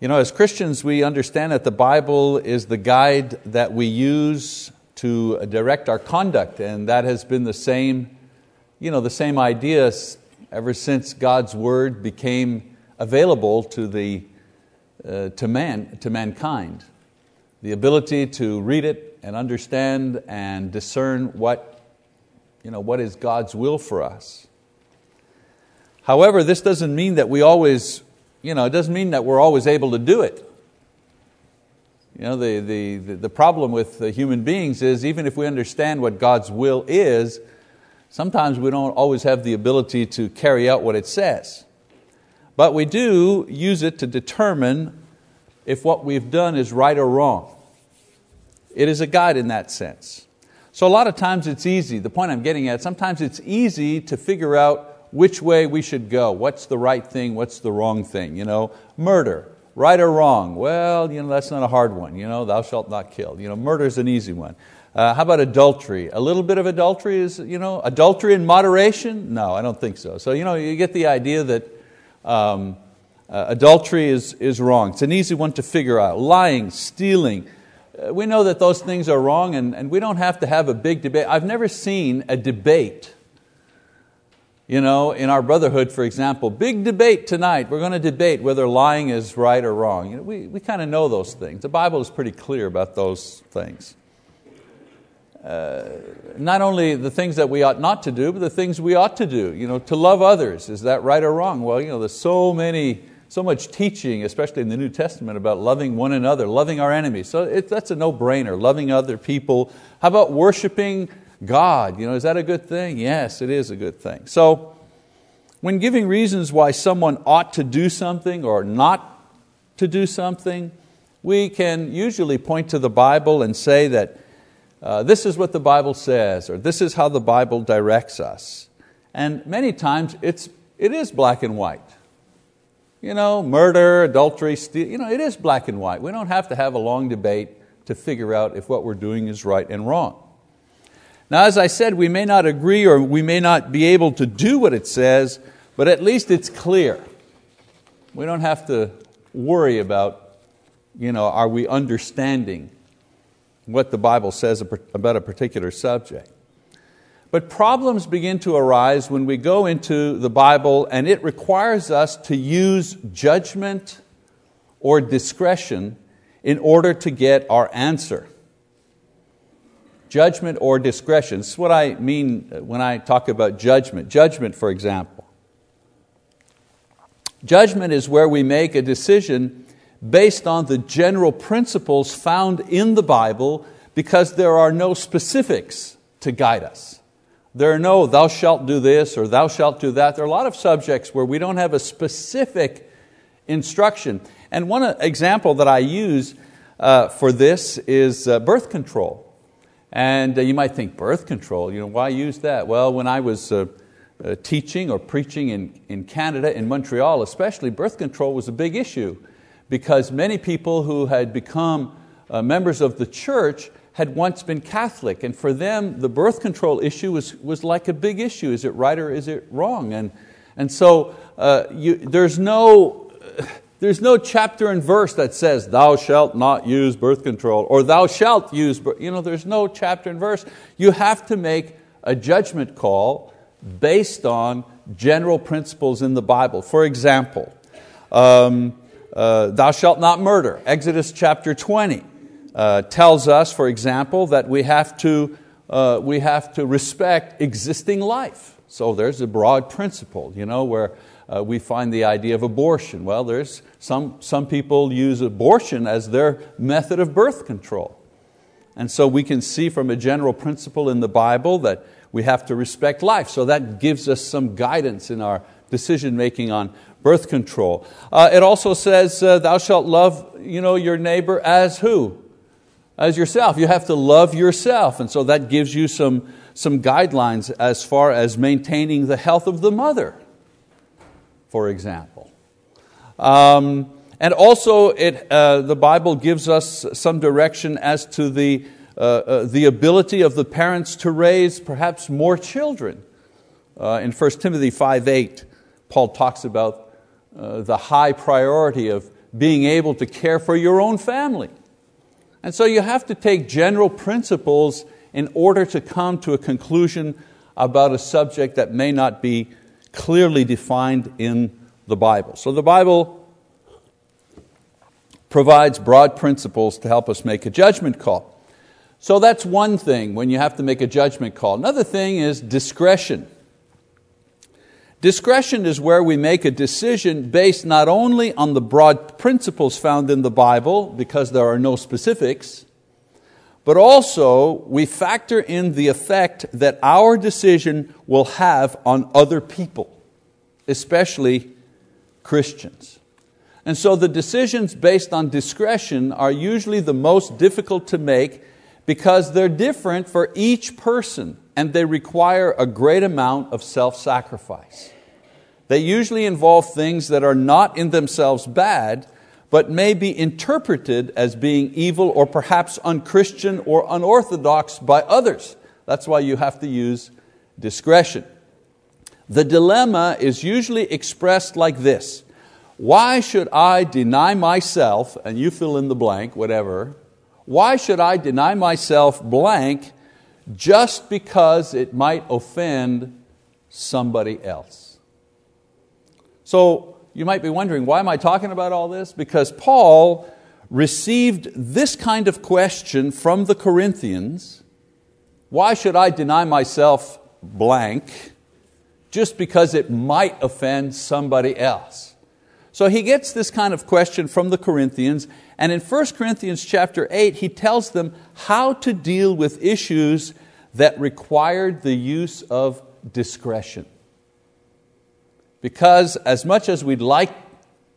You know, as Christians, we understand that the Bible is the guide that we use to direct our conduct, and that has been the same, you know, the same idea ever since God's Word became available to, the, uh, to, man, to mankind. The ability to read it and understand and discern what, you know, what is God's will for us. However, this doesn't mean that we always you know, it doesn't mean that we're always able to do it. You know, the, the, the problem with human beings is even if we understand what God's will is, sometimes we don't always have the ability to carry out what it says. But we do use it to determine if what we've done is right or wrong. It is a guide in that sense. So a lot of times it's easy, the point I'm getting at, sometimes it's easy to figure out which way we should go. What's the right thing? What's the wrong thing? You know, murder, right or wrong? Well, you know, that's not a hard one. You know, thou shalt not kill. You know, murder is an easy one. Uh, how about adultery? A little bit of adultery is, you know, adultery in moderation? No, I don't think so. So, you know, you get the idea that um, uh, adultery is, is wrong. It's an easy one to figure out. Lying, stealing. Uh, we know that those things are wrong and, and we don't have to have a big debate. I've never seen a debate you know, in our brotherhood, for example, big debate tonight. We're going to debate whether lying is right or wrong. You know, we we kind of know those things. The Bible is pretty clear about those things. Uh, not only the things that we ought not to do, but the things we ought to do. You know, to love others, is that right or wrong? Well, you know, there's so many, so much teaching, especially in the New Testament, about loving one another, loving our enemies. So it, that's a no-brainer, loving other people. How about worshiping God. You know, is that a good thing? Yes, it is a good thing. So, when giving reasons why someone ought to do something or not to do something, we can usually point to the Bible and say that uh, this is what the Bible says, or this is how the Bible directs us. And many times it's, it is black and white. You know, murder, adultery, steal, you know, it is black and white. We don't have to have a long debate to figure out if what we're doing is right and wrong. Now, as I said, we may not agree or we may not be able to do what it says, but at least it's clear. We don't have to worry about, you know, are we understanding what the Bible says about a particular subject. But problems begin to arise when we go into the Bible and it requires us to use judgment or discretion in order to get our answer judgment or discretion. This is what I mean when I talk about judgment. Judgment, for example. Judgment is where we make a decision based on the general principles found in the Bible because there are no specifics to guide us. There are no, thou shalt do this or thou shalt do that. There are a lot of subjects where we don't have a specific instruction. And one example that I use uh, for this is uh, birth control. And uh, you might think, birth control, you know, why use that? Well, when I was uh, uh, teaching or preaching in, in Canada, in Montreal especially, birth control was a big issue because many people who had become uh, members of the church had once been Catholic, and for them the birth control issue was, was like a big issue. Is it right or is it wrong? And, and so uh, you, there's no there's no chapter and verse that says, thou shalt not use birth control, or thou shalt use, you know, there's no chapter and verse. You have to make a judgment call based on general principles in the Bible. For example, um, uh, thou shalt not murder. Exodus chapter 20 uh, tells us, for example, that we have, to, uh, we have to respect existing life. So there's a broad principle, you know, where uh, we find the idea of abortion. Well, there's some, some people use abortion as their method of birth control. And so we can see from a general principle in the Bible that we have to respect life. So that gives us some guidance in our decision making on birth control. Uh, it also says, uh, Thou shalt love you know, your neighbor as who? As yourself. You have to love yourself. And so that gives you some, some guidelines as far as maintaining the health of the mother for example. Um, and also, it, uh, the Bible gives us some direction as to the, uh, uh, the ability of the parents to raise perhaps more children. Uh, in 1 Timothy 5 8, Paul talks about uh, the high priority of being able to care for your own family. And so you have to take general principles in order to come to a conclusion about a subject that may not be clearly defined in the Bible. So the Bible provides broad principles to help us make a judgment call. So that's one thing when you have to make a judgment call. Another thing is discretion. Discretion is where we make a decision based not only on the broad principles found in the Bible, because there are no specifics, but also we factor in the effect that our decision will have on other people, especially Christians. And so the decisions based on discretion are usually the most difficult to make because they're different for each person and they require a great amount of self sacrifice. They usually involve things that are not in themselves bad, but may be interpreted as being evil or perhaps unchristian or unorthodox by others. That's why you have to use discretion. The dilemma is usually expressed like this Why should I deny myself, and you fill in the blank, whatever, why should I deny myself blank just because it might offend somebody else? So you might be wondering, why am I talking about all this? Because Paul received this kind of question from the Corinthians why should I deny myself blank just because it might offend somebody else? So he gets this kind of question from the Corinthians, and in 1 Corinthians chapter 8, he tells them how to deal with issues that required the use of discretion. Because as much as we'd like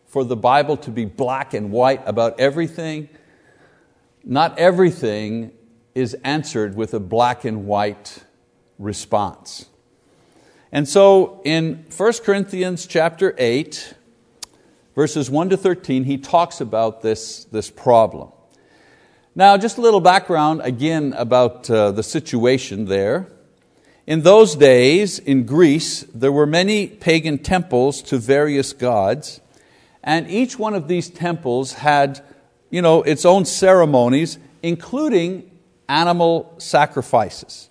for the Bible to be black and white about everything, not everything is answered with a black and white response. And so in 1 Corinthians chapter 8, verses 1 to 13, he talks about this, this problem. Now, just a little background again about uh, the situation there. In those days, in Greece, there were many pagan temples to various gods, and each one of these temples had you know, its own ceremonies, including animal sacrifices.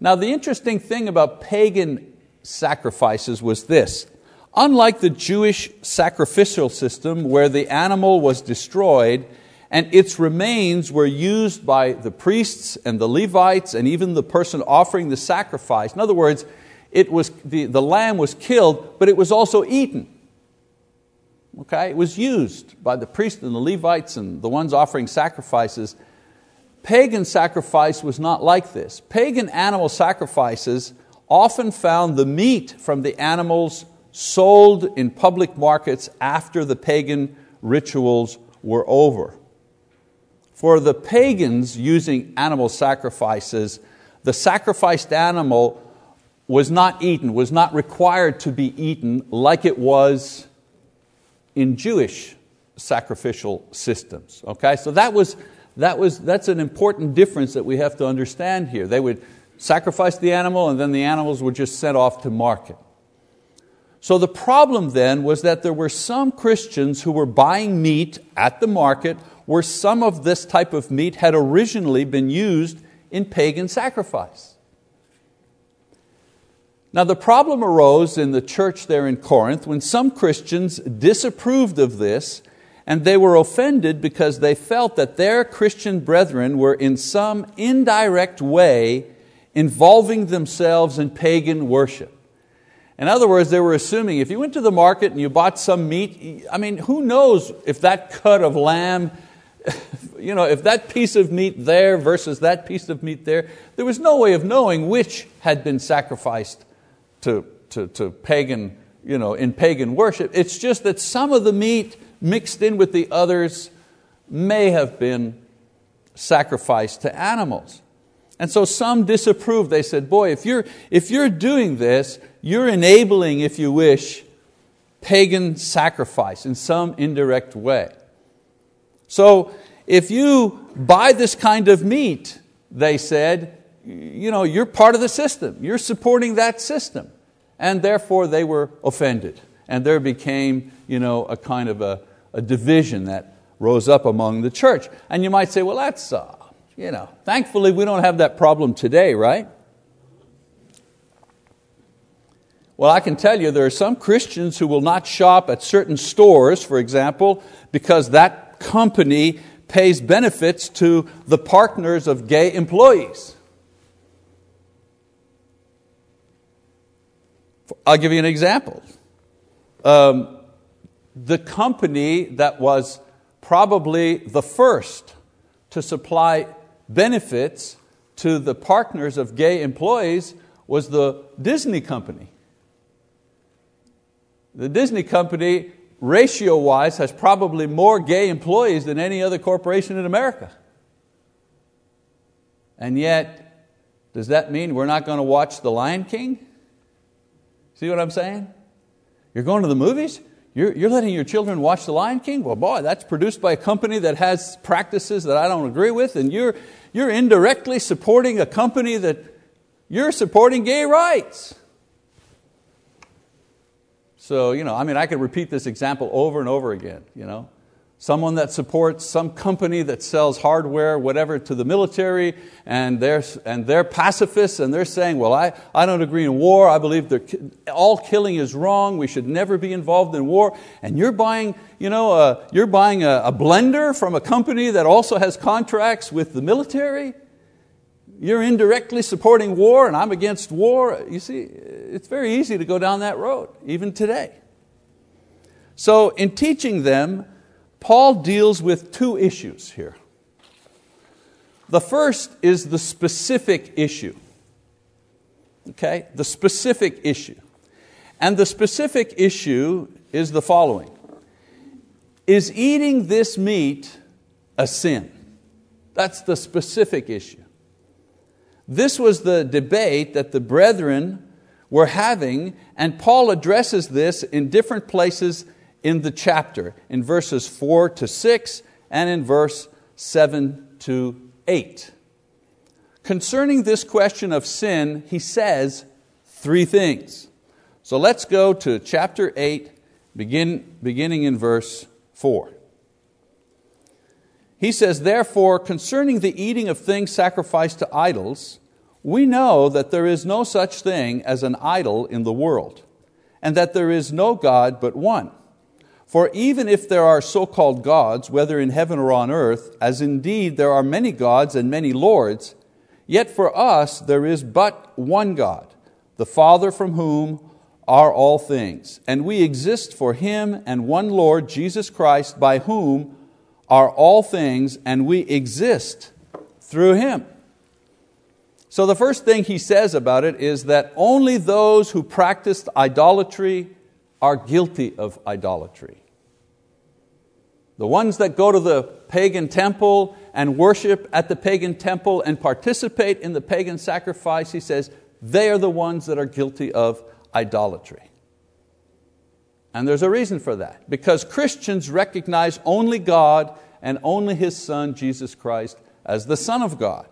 Now, the interesting thing about pagan sacrifices was this Unlike the Jewish sacrificial system where the animal was destroyed and its remains were used by the priests and the Levites and even the person offering the sacrifice. In other words, it was, the, the lamb was killed, but it was also eaten. Okay? It was used by the priests and the Levites and the ones offering sacrifices. Pagan sacrifice was not like this. Pagan animal sacrifices often found the meat from the animals sold in public markets after the pagan rituals were over. For the pagans using animal sacrifices, the sacrificed animal was not eaten, was not required to be eaten like it was in Jewish sacrificial systems. Okay? So that was, that was, that's an important difference that we have to understand here. They would sacrifice the animal and then the animals were just sent off to market. So the problem then was that there were some Christians who were buying meat at the market where some of this type of meat had originally been used in pagan sacrifice. Now, the problem arose in the church there in Corinth when some Christians disapproved of this and they were offended because they felt that their Christian brethren were in some indirect way involving themselves in pagan worship. In other words, they were assuming if you went to the market and you bought some meat, I mean, who knows if that cut of lamb, you know, if that piece of meat there versus that piece of meat there, there was no way of knowing which had been sacrificed to, to, to pagan, you know, in pagan worship. It's just that some of the meat mixed in with the others may have been sacrificed to animals. And so some disapproved. They said, Boy, if you're, if you're doing this, you're enabling, if you wish, pagan sacrifice in some indirect way. So if you buy this kind of meat, they said, you know, you're part of the system. You're supporting that system. And therefore they were offended. And there became you know, a kind of a, a division that rose up among the church. And you might say, well, that's, uh, you know, thankfully we don't have that problem today, right? Well, I can tell you there are some Christians who will not shop at certain stores, for example, because that company pays benefits to the partners of gay employees. I'll give you an example. Um, the company that was probably the first to supply benefits to the partners of gay employees was the Disney company. The Disney company, ratio wise, has probably more gay employees than any other corporation in America. And yet, does that mean we're not going to watch The Lion King? See what I'm saying? You're going to the movies? You're, you're letting your children watch The Lion King? Well, boy, that's produced by a company that has practices that I don't agree with, and you're, you're indirectly supporting a company that you're supporting gay rights. So, you know, I mean, I could repeat this example over and over again. You know? Someone that supports some company that sells hardware, whatever, to the military, and they're, and they're pacifists, and they're saying, well, I, I don't agree in war, I believe all killing is wrong, we should never be involved in war, and you're buying, you know, uh, you're buying a, a blender from a company that also has contracts with the military? You're indirectly supporting war and I'm against war. You see, it's very easy to go down that road, even today. So, in teaching them, Paul deals with two issues here. The first is the specific issue. Okay, the specific issue. And the specific issue is the following Is eating this meat a sin? That's the specific issue. This was the debate that the brethren were having, and Paul addresses this in different places in the chapter, in verses 4 to 6 and in verse 7 to 8. Concerning this question of sin, he says three things. So let's go to chapter 8, begin, beginning in verse 4. He says, Therefore, concerning the eating of things sacrificed to idols, we know that there is no such thing as an idol in the world, and that there is no God but one. For even if there are so called gods, whether in heaven or on earth, as indeed there are many gods and many lords, yet for us there is but one God, the Father from whom are all things, and we exist for Him and one Lord, Jesus Christ, by whom are all things, and we exist through Him. So, the first thing he says about it is that only those who practiced idolatry are guilty of idolatry. The ones that go to the pagan temple and worship at the pagan temple and participate in the pagan sacrifice, he says, they are the ones that are guilty of idolatry. And there's a reason for that, because Christians recognize only God and only His Son, Jesus Christ, as the Son of God.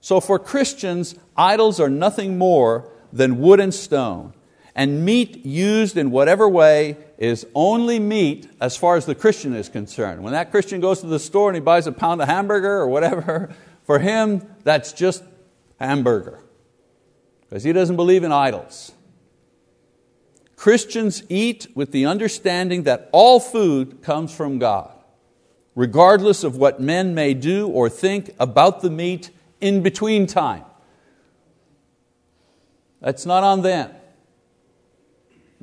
So for Christians, idols are nothing more than wood and stone, and meat used in whatever way is only meat as far as the Christian is concerned. When that Christian goes to the store and he buys a pound of hamburger or whatever, for him, that's just hamburger. Because he doesn't believe in idols. Christians eat with the understanding that all food comes from God, regardless of what men may do or think about the meat in between time. That's not on them.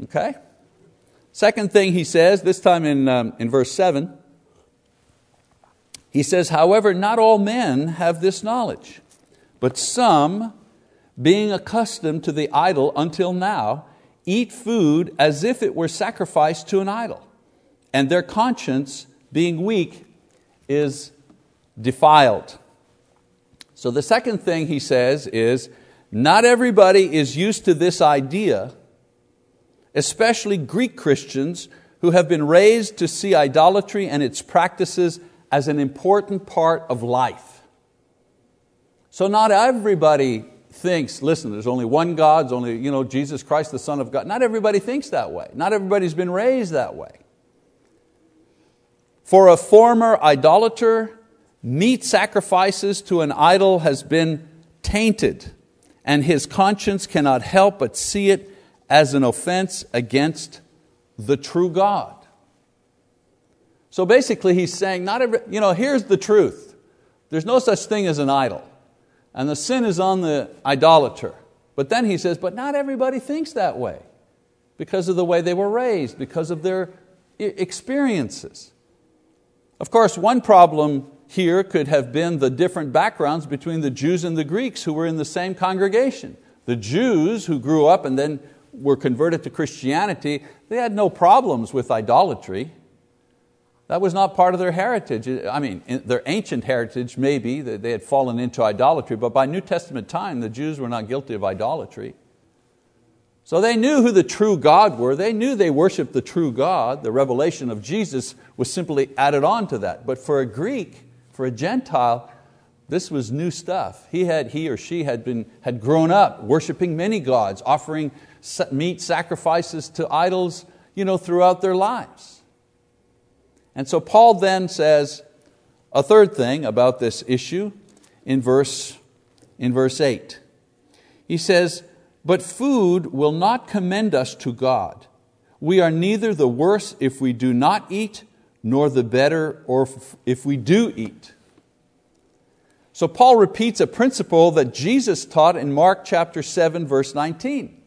Okay? Second thing he says, this time in, um, in verse 7, he says, However, not all men have this knowledge, but some, being accustomed to the idol until now, eat food as if it were sacrificed to an idol, and their conscience, being weak, is defiled. So the second thing he says is, not everybody is used to this idea especially Greek Christians who have been raised to see idolatry and its practices as an important part of life. So, not everybody thinks, listen, there's only one God, there's only you know, Jesus Christ, the Son of God. Not everybody thinks that way. Not everybody's been raised that way. For a former idolater, meat sacrifices to an idol has been tainted, and his conscience cannot help but see it as an offense against the true God. So basically, he's saying, not every, you know, here's the truth. There's no such thing as an idol. And the sin is on the idolater. But then he says, but not everybody thinks that way because of the way they were raised, because of their experiences. Of course, one problem here could have been the different backgrounds between the Jews and the Greeks who were in the same congregation. The Jews who grew up and then were converted to Christianity, they had no problems with idolatry. That was not part of their heritage. I mean, their ancient heritage, maybe, they had fallen into idolatry, but by New Testament time, the Jews were not guilty of idolatry. So they knew who the true God were. They knew they worshiped the true God. The revelation of Jesus was simply added on to that. But for a Greek, for a Gentile, this was new stuff. He, had, he or she had, been, had grown up worshiping many gods, offering meat sacrifices to idols you know, throughout their lives. And so Paul then says a third thing about this issue in verse, in verse 8. He says, But food will not commend us to God. We are neither the worse if we do not eat, nor the better or if we do eat. So Paul repeats a principle that Jesus taught in Mark chapter 7, verse 19.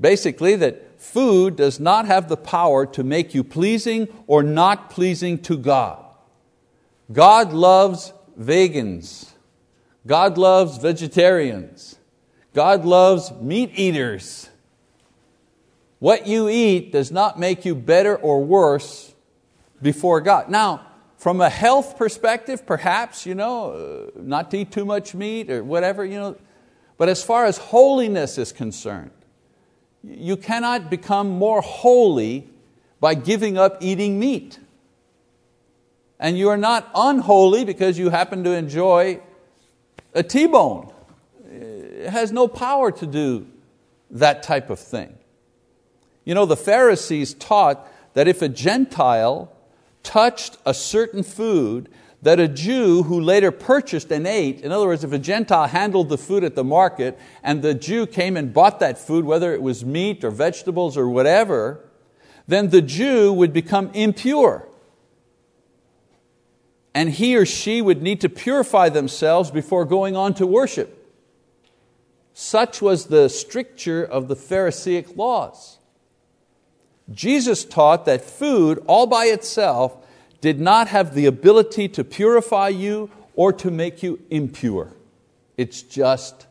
Basically, that food does not have the power to make you pleasing or not pleasing to God. God loves vegans. God loves vegetarians. God loves meat eaters. What you eat does not make you better or worse before God. Now, from a health perspective, perhaps, you know, uh, not to eat too much meat or whatever, you know, but as far as holiness is concerned, you cannot become more holy by giving up eating meat. And you are not unholy because you happen to enjoy a T-bone. It has no power to do that type of thing. You know, the Pharisees taught that if a Gentile touched a certain food, that a Jew who later purchased and ate, in other words, if a Gentile handled the food at the market and the Jew came and bought that food, whether it was meat or vegetables or whatever, then the Jew would become impure. And he or she would need to purify themselves before going on to worship. Such was the stricture of the Pharisaic laws. Jesus taught that food all by itself did not have the ability to purify you or to make you impure. It's just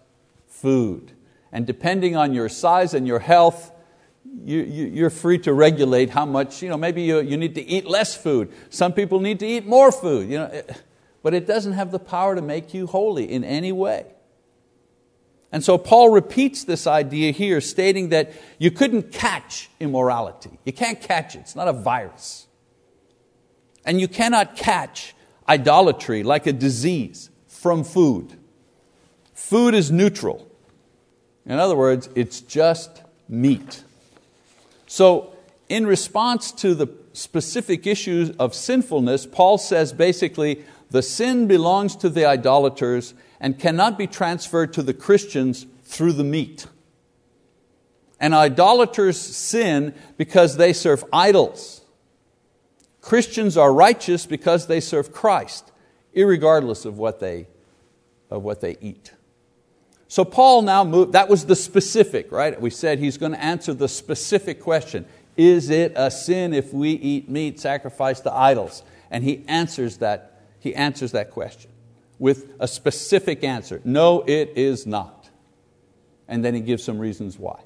food. And depending on your size and your health, you, are free to regulate how much, you know, maybe you, you need to eat less food. Some people need to eat more food. You know, eh, but it doesn't have the power to make you holy in any way. And so Paul repeats this idea here, stating that you couldn't catch immorality. You can't catch it, it's not a virus. And you cannot catch idolatry like a disease from food. Food is neutral. In other words, it's just meat. So, in response to the specific issues of sinfulness, Paul says basically the sin belongs to the idolaters and cannot be transferred to the Christians through the meat. And idolaters sin because they serve idols. Christians are righteous because they serve Christ, regardless of what they, of what they eat. So Paul now moved, that was the specific, right? We said he's going to answer the specific question. Is it a sin if we eat meat sacrificed to idols? And he answers that, he answers that question with a specific answer. No, it is not. And then he gives some reasons why.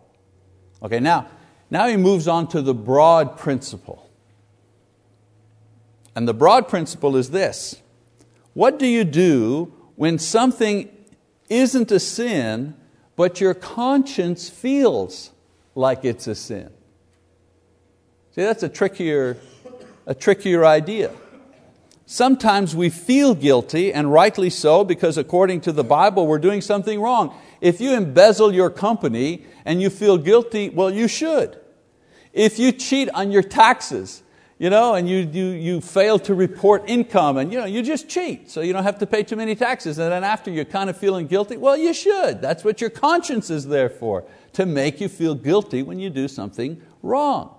Okay, now, now he moves on to the broad principle. And the broad principle is this What do you do when something isn't a sin, but your conscience feels like it's a sin? See, that's a trickier, a trickier idea. Sometimes we feel guilty, and rightly so, because according to the Bible, we're doing something wrong. If you embezzle your company and you feel guilty, well, you should. If you cheat on your taxes you know, and you, you, you fail to report income and you, know, you just cheat so you don't have to pay too many taxes. And then after you're kind of feeling guilty, well, you should. That's what your conscience is there for, to make you feel guilty when you do something wrong.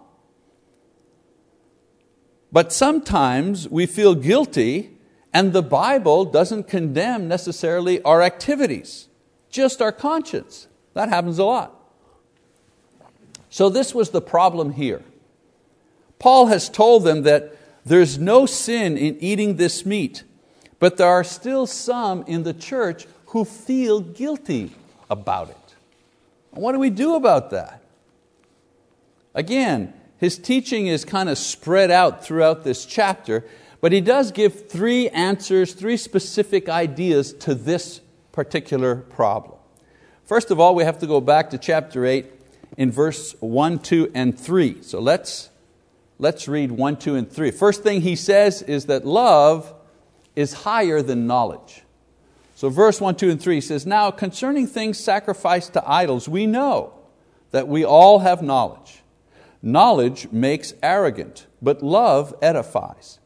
But sometimes we feel guilty and the Bible doesn't condemn necessarily our activities, just our conscience. That happens a lot. So this was the problem here. Paul has told them that there's no sin in eating this meat, but there are still some in the church who feel guilty about it. What do we do about that? Again, his teaching is kind of spread out throughout this chapter, but he does give three answers, three specific ideas to this particular problem. First of all, we have to go back to chapter 8 in verse 1, 2, and 3. So let's Let's read 1, 2, and 3. First thing he says is that love is higher than knowledge. So, verse 1, 2, and 3 says, Now concerning things sacrificed to idols, we know that we all have knowledge. Knowledge makes arrogant, but love edifies.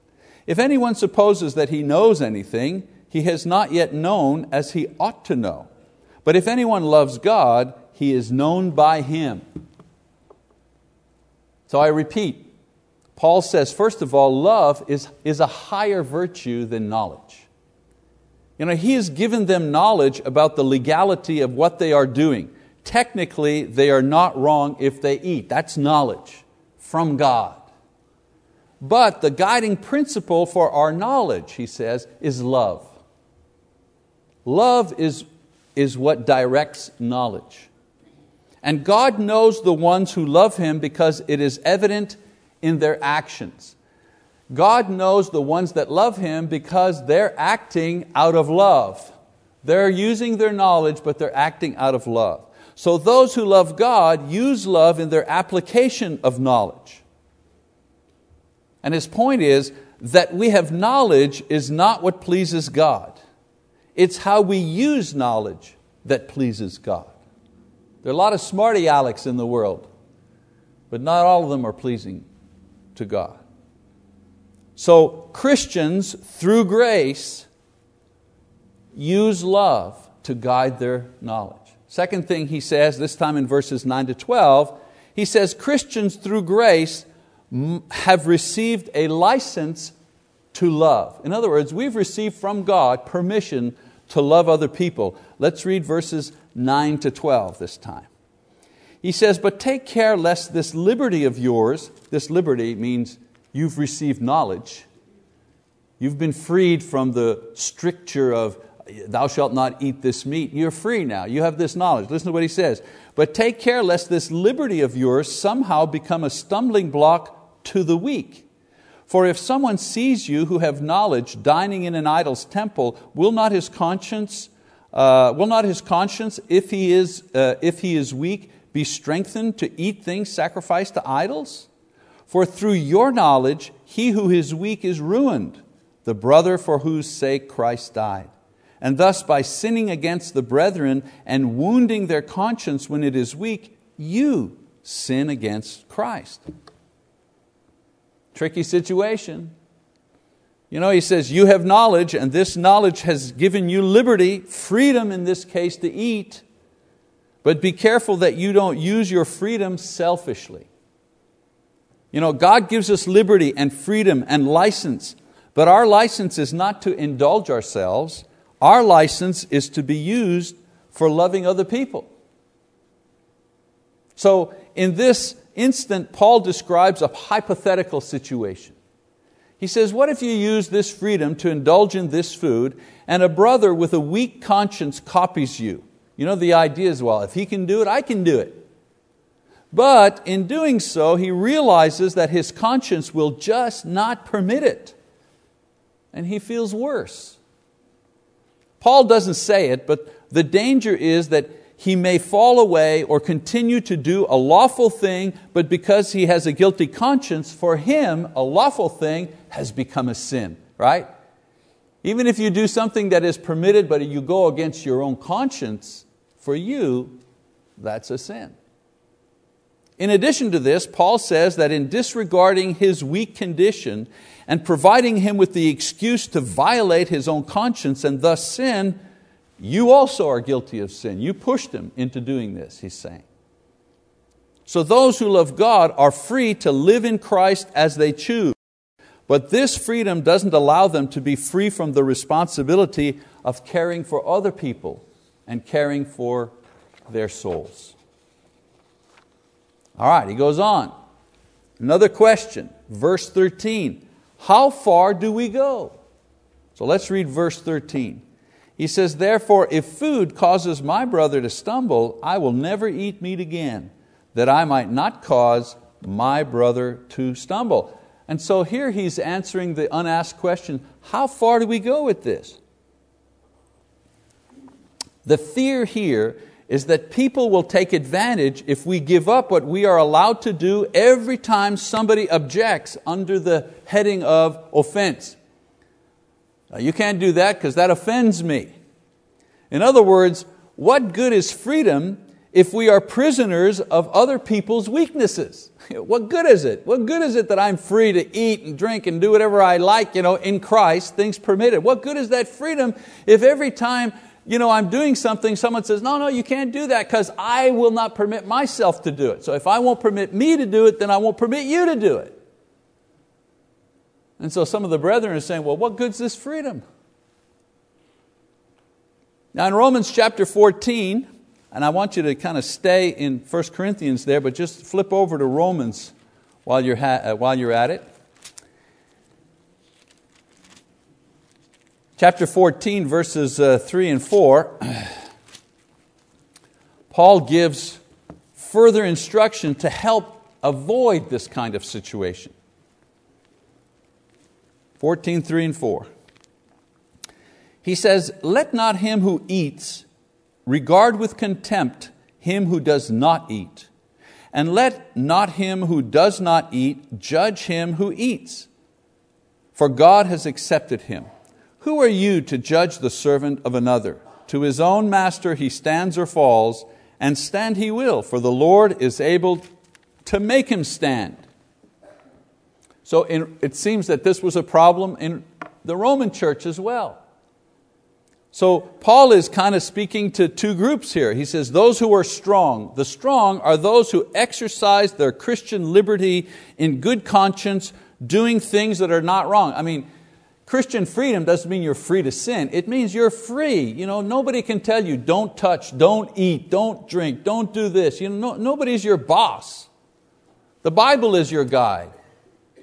If anyone supposes that he knows anything, he has not yet known as he ought to know. But if anyone loves God, he is known by Him. So I repeat, Paul says, first of all, love is, is a higher virtue than knowledge. You know, he has given them knowledge about the legality of what they are doing. Technically, they are not wrong if they eat. That's knowledge from God. But the guiding principle for our knowledge, he says, is love. Love is, is what directs knowledge. And God knows the ones who love Him because it is evident in their actions. God knows the ones that love Him because they're acting out of love. They're using their knowledge, but they're acting out of love. So those who love God use love in their application of knowledge. And his point is that we have knowledge is not what pleases God. It's how we use knowledge that pleases God. There are a lot of smarty Alex in the world, but not all of them are pleasing to God. So Christians, through grace, use love to guide their knowledge. Second thing he says, this time in verses 9 to 12, he says Christians through grace have received a license to love. In other words, we've received from God permission to love other people. Let's read verses 9 to 12 this time. He says, But take care lest this liberty of yours, this liberty means you've received knowledge, you've been freed from the stricture of thou shalt not eat this meat. You're free now, you have this knowledge. Listen to what he says. But take care lest this liberty of yours somehow become a stumbling block to the weak. For if someone sees you who have knowledge dining in an idol's temple, will not his conscience, uh, will not his conscience, if he is, uh, if he is weak, be strengthened to eat things sacrificed to idols? For through your knowledge, he who is weak is ruined, the brother for whose sake Christ died. And thus, by sinning against the brethren and wounding their conscience when it is weak, you sin against Christ. Tricky situation. You know, he says, You have knowledge, and this knowledge has given you liberty, freedom in this case, to eat. But be careful that you don't use your freedom selfishly. You know, God gives us liberty and freedom and license, but our license is not to indulge ourselves. Our license is to be used for loving other people. So, in this instant, Paul describes a hypothetical situation. He says, What if you use this freedom to indulge in this food, and a brother with a weak conscience copies you? You know, the idea is, well, if he can do it, I can do it. But in doing so, he realizes that his conscience will just not permit it. And he feels worse. Paul doesn't say it, but the danger is that he may fall away or continue to do a lawful thing, but because he has a guilty conscience, for him, a lawful thing has become a sin, right? Even if you do something that is permitted, but you go against your own conscience, for you, that's a sin. In addition to this, Paul says that in disregarding his weak condition and providing him with the excuse to violate his own conscience and thus sin, you also are guilty of sin. You pushed him into doing this, he's saying. So those who love God are free to live in Christ as they choose. But this freedom doesn't allow them to be free from the responsibility of caring for other people and caring for their souls. All right, he goes on. Another question, verse 13. How far do we go? So let's read verse 13. He says, Therefore, if food causes my brother to stumble, I will never eat meat again, that I might not cause my brother to stumble. And so here he's answering the unasked question how far do we go with this? The fear here is that people will take advantage if we give up what we are allowed to do every time somebody objects under the heading of offense. Now, you can't do that because that offends me. In other words, what good is freedom if we are prisoners of other people's weaknesses? What good is it? What good is it that I'm free to eat and drink and do whatever I like you know, in Christ, things permitted? What good is that freedom if every time you know, I'm doing something, someone says, no, no, you can't do that because I will not permit myself to do it. So if I won't permit me to do it, then I won't permit you to do it. And so some of the brethren are saying, well, what good's this freedom? Now in Romans chapter 14, and I want you to kind of stay in 1 Corinthians there, but just flip over to Romans while you're, uh, while you're at it. Chapter 14, verses uh, 3 and 4, Paul gives further instruction to help avoid this kind of situation. 14, 3 and 4. He says, Let not him who eats regard with contempt him who does not eat, and let not him who does not eat judge him who eats, for God has accepted him. Who are you to judge the servant of another? To his own master he stands or falls, and stand he will, for the Lord is able to make him stand. So in, it seems that this was a problem in the Roman church as well. So Paul is kind of speaking to two groups here. He says, those who are strong. The strong are those who exercise their Christian liberty in good conscience, doing things that are not wrong. I mean, Christian freedom doesn't mean you're free to sin. It means you're free. You know, nobody can tell you, don't touch, don't eat, don't drink, don't do this. You know, no, nobody's your boss. The Bible is your guide.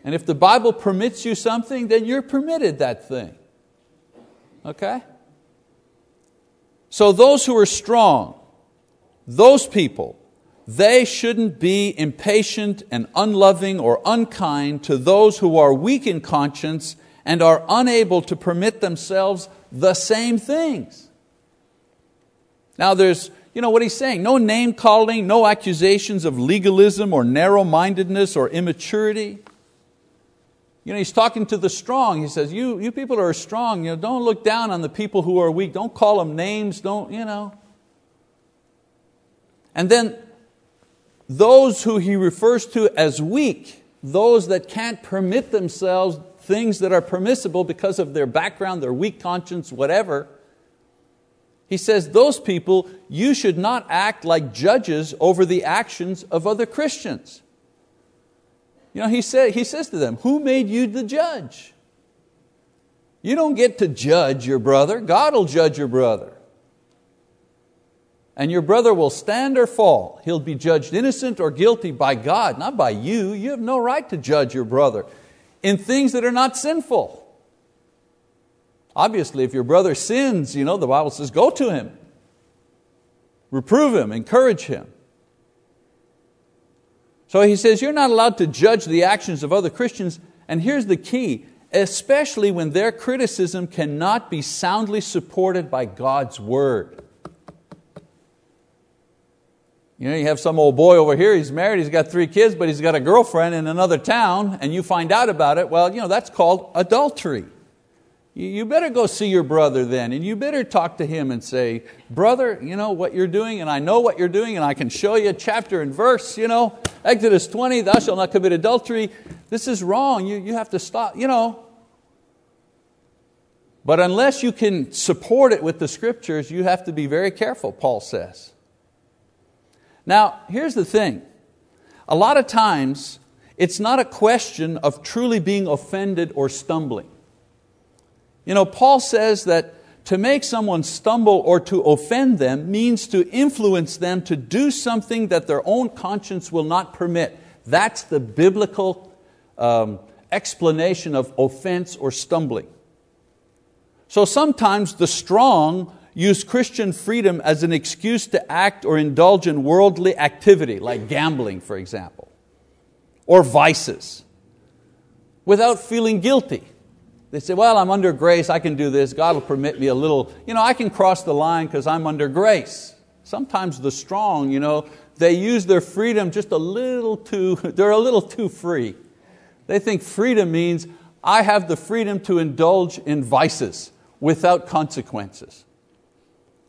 And if the Bible permits you something, then you're permitted that thing. Okay? So those who are strong, those people, they shouldn't be impatient and unloving or unkind to those who are weak in conscience and are unable to permit themselves the same things. Now there's, you know what he's saying, no name calling, no accusations of legalism or narrow-mindedness or immaturity. You know, he's talking to the strong. He says, you, you people are strong, you know, don't look down on the people who are weak. Don't call them names, don't, you know. And then those who he refers to as weak, those that can't permit themselves things that are permissible because of their background, their weak conscience, whatever. He says, those people, you should not act like judges over the actions of other Christians. You know, he, said, he says to them, Who made you the judge? You don't get to judge your brother, God will judge your brother. And your brother will stand or fall. He'll be judged innocent or guilty by God, not by you. You have no right to judge your brother in things that are not sinful. Obviously, if your brother sins, you know, the Bible says, go to him. Reprove him, encourage him. So he says, you're not allowed to judge the actions of other Christians. And here's the key, especially when their criticism cannot be soundly supported by God's word. You know, you have some old boy over here, he's married, he's got three kids, but he's got a girlfriend in another town, and you find out about it, well, you know, that's called adultery. You better go see your brother then, and you better talk to him and say, Brother, you know what you're doing, and I know what you're doing, and I can show you chapter and verse. You know, Exodus 20, thou shalt not commit adultery. This is wrong. You, you have to stop. You know. But unless you can support it with the scriptures, you have to be very careful, Paul says. Now, here's the thing a lot of times, it's not a question of truly being offended or stumbling. You know, Paul says that to make someone stumble or to offend them means to influence them to do something that their own conscience will not permit. That's the biblical um, explanation of offense or stumbling. So sometimes the strong use Christian freedom as an excuse to act or indulge in worldly activity, like gambling, for example, or vices, without feeling guilty. They say, Well, I'm under grace, I can do this, God will permit me a little, you know, I can cross the line because I'm under grace. Sometimes the strong, you know, they use their freedom just a little too, they're a little too free. They think freedom means I have the freedom to indulge in vices without consequences.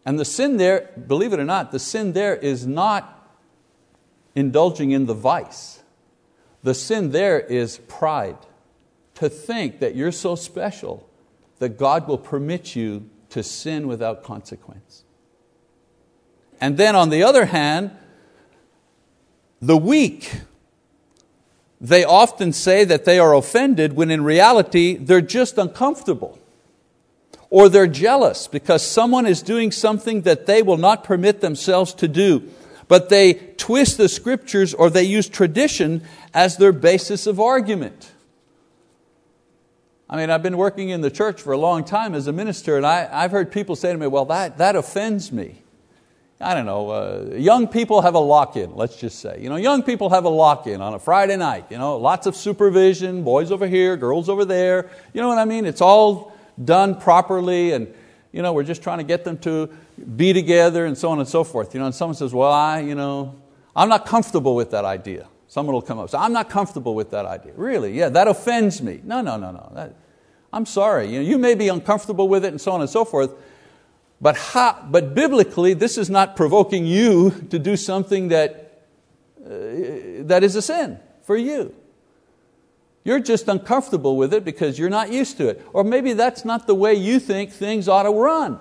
And the sin there, believe it or not, the sin there is not indulging in the vice. The sin there is pride. To think that you're so special that God will permit you to sin without consequence. And then on the other hand, the weak, they often say that they are offended when in reality they're just uncomfortable or they're jealous because someone is doing something that they will not permit themselves to do. But they twist the scriptures or they use tradition as their basis of argument. I mean, I've been working in the church for a long time as a minister, and I, have heard people say to me, Well, that, that offends me. I don't know, uh, young people have a lock in, let's just say. You know, young people have a lock in on a Friday night. You know, lots of supervision, boys over here, girls over there. You know what I mean? It's all done properly and you know, we're just trying to get them to be together and so on and so forth. You know, and someone says, well, I, you know, I'm not comfortable with that idea. Someone will come up say, I'm not comfortable with that idea. Really? Yeah, that offends me. No, no, no, no. That, I'm sorry. You, know, you may be uncomfortable with it and so on and so forth, but, but biblically, this is not provoking you to do something that, uh, that is a sin for you. You're just uncomfortable with it because you're not used to it. Or maybe that's not the way you think things ought to run.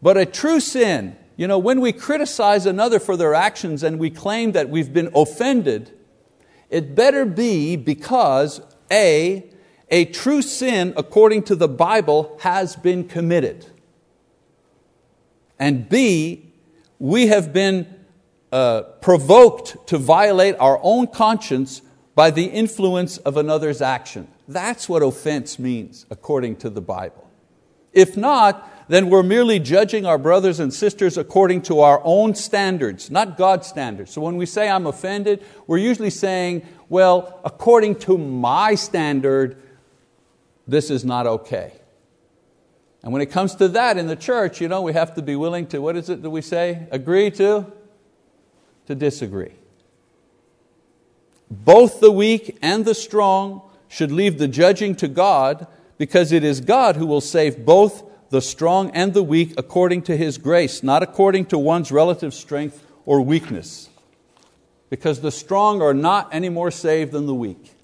But a true sin, you know, when we criticize another for their actions and we claim that we've been offended, it better be because A, a true sin according to the Bible has been committed. And B, we have been uh, provoked to violate our own conscience by the influence of another's action. That's what offense means according to the Bible. If not, then we're merely judging our brothers and sisters according to our own standards, not God's standards. So when we say I'm offended, we're usually saying, well, according to my standard, this is not okay. And when it comes to that in the church, you know, we have to be willing to, what is it that we say? Agree to to disagree. Both the weak and the strong should leave the judging to God because it is God who will save both the strong and the weak according to His grace, not according to one's relative strength or weakness. Because the strong are not any more saved than the weak.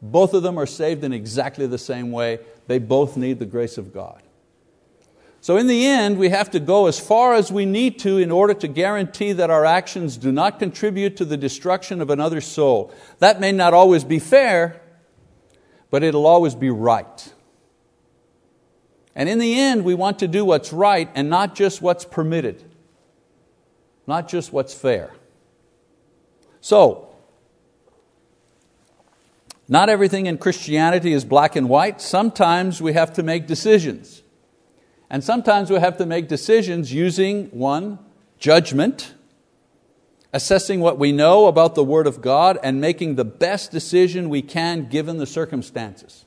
Both of them are saved in exactly the same way. They both need the grace of God. So, in the end, we have to go as far as we need to in order to guarantee that our actions do not contribute to the destruction of another soul. That may not always be fair, but it'll always be right. And in the end, we want to do what's right and not just what's permitted, not just what's fair. So, not everything in Christianity is black and white. Sometimes we have to make decisions. And sometimes we have to make decisions using one, judgment, assessing what we know about the Word of God, and making the best decision we can given the circumstances.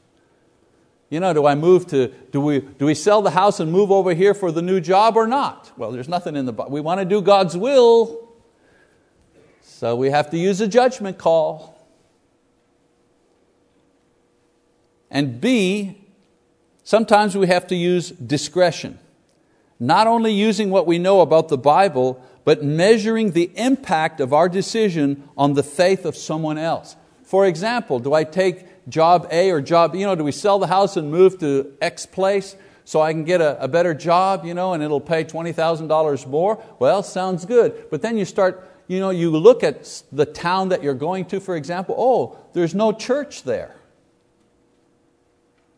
You know, do I move to, do we, do we sell the house and move over here for the new job or not? Well, there's nothing in the, Bible. we want to do God's will, so we have to use a judgment call. And B, sometimes we have to use discretion. Not only using what we know about the Bible, but measuring the impact of our decision on the faith of someone else. For example, do I take job A or job, you know, do we sell the house and move to X place so I can get a, a better job, you know, and it'll pay $20,000 more? Well, sounds good. But then you start, you know, you look at the town that you're going to, for example, oh, there's no church there.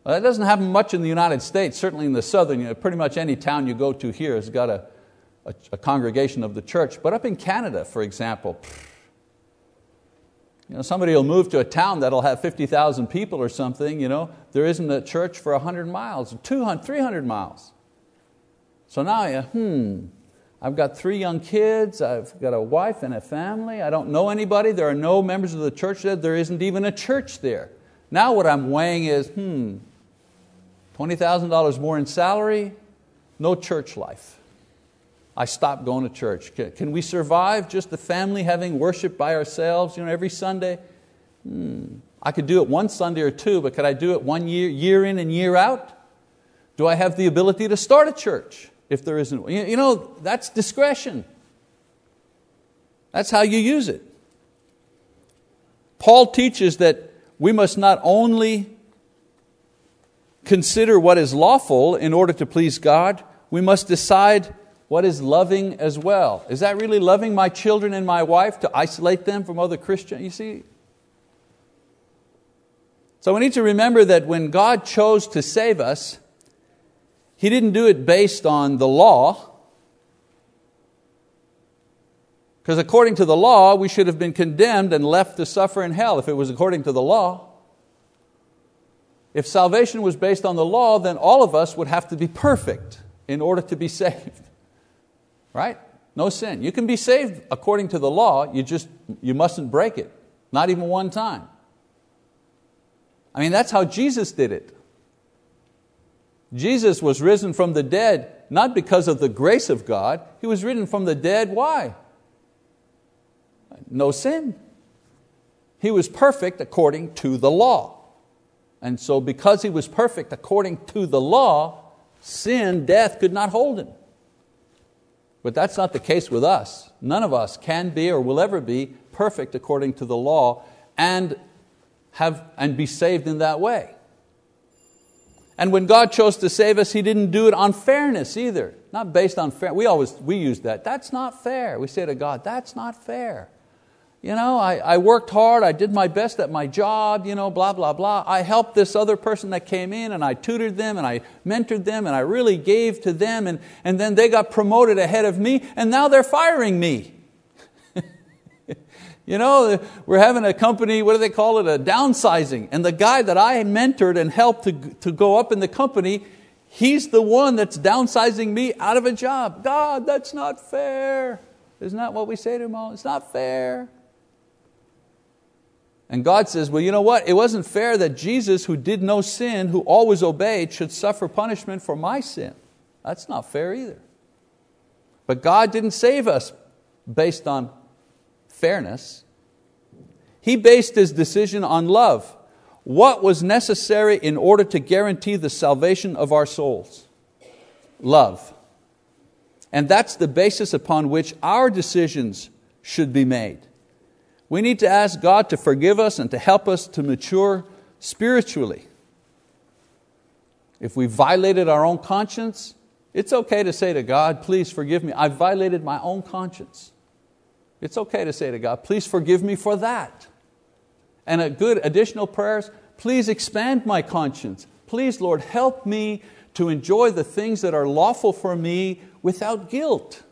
Well, that doesn't happen much in the United States, certainly in the southern, you know, pretty much any town you go to here has got a, a, a congregation of the church. But up in Canada, for example, you know, somebody will move to a town that'll have 50,000 people or something, you know, there isn't a church for 100 miles, 200, 300 miles. So now, you, hmm, I've got three young kids, I've got a wife and a family, I don't know anybody, there are no members of the church there, there isn't even a church there. Now what I'm weighing is, hmm, $20,000 more in salary, no church life. I stopped going to church. Can we survive just the family having worship by ourselves you know, every Sunday? Hmm. I could do it one Sunday or two, but could I do it one year, year in and year out? Do I have the ability to start a church if there isn't? You know, that's discretion. That's how you use it. Paul teaches that we must not only consider what is lawful in order to please God, we must decide what is loving as well. Is that really loving my children and my wife to isolate them from other Christians? You see? So we need to remember that when God chose to save us, He didn't do it based on the law. Because according to the law, we should have been condemned and left to suffer in hell if it was according to the law. If salvation was based on the law, then all of us would have to be perfect in order to be saved. Right? No sin. You can be saved according to the law, you just you mustn't break it. Not even one time. I mean, that's how Jesus did it. Jesus was risen from the dead not because of the grace of God, He was risen from the dead. Why? No sin. He was perfect according to the law. And so, because He was perfect according to the law, sin, death could not hold Him. But that's not the case with us. None of us can be or will ever be perfect according to the law and, have, and be saved in that way. And when God chose to save us, He didn't do it on fairness either. Not based on fair. We always we use that. That's not fair. We say to God, that's not fair. You know, I, I worked hard, I did my best at my job, you know, blah, blah, blah. I helped this other person that came in and I tutored them and I mentored them and I really gave to them and, and then they got promoted ahead of me and now they're firing me. you know, we're having a company, what do they call it, a downsizing. And the guy that I mentored and helped to, to go up in the company, he's the one that's downsizing me out of a job. God, that's not fair. Isn't that what we say to him all? It's not fair. And God says, well, you know what? It wasn't fair that Jesus, who did no sin, who always obeyed, should suffer punishment for my sin. That's not fair either. But God didn't save us based on fairness. He based His decision on love. What was necessary in order to guarantee the salvation of our souls? Love. And that's the basis upon which our decisions should be made. We need to ask God to forgive us and to help us to mature spiritually. If we violated our own conscience, it's okay to say to God, please forgive me. I violated my own conscience. It's okay to say to God, please forgive me for that. And a good additional prayers, please expand my conscience. Please, Lord, help me to enjoy the things that are lawful for me without guilt.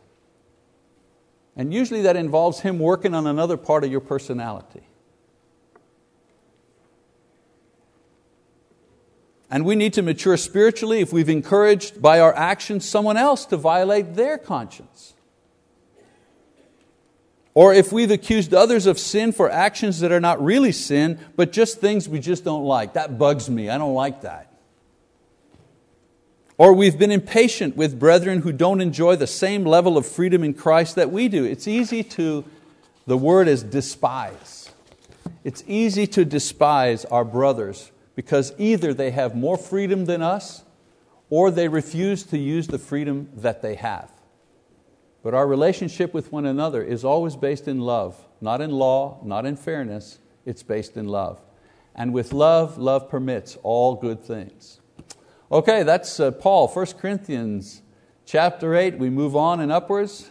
And usually that involves Him working on another part of your personality. And we need to mature spiritually if we've encouraged by our actions someone else to violate their conscience. Or if we've accused others of sin for actions that are not really sin, but just things we just don't like. That bugs me, I don't like that. Or we've been impatient with brethren who don't enjoy the same level of freedom in Christ that we do. It's easy to, the word is despise. It's easy to despise our brothers because either they have more freedom than us or they refuse to use the freedom that they have. But our relationship with one another is always based in love, not in law, not in fairness, it's based in love. And with love, love permits all good things. Okay, that's uh, Paul, 1 Corinthians chapter 8. We move on and upwards.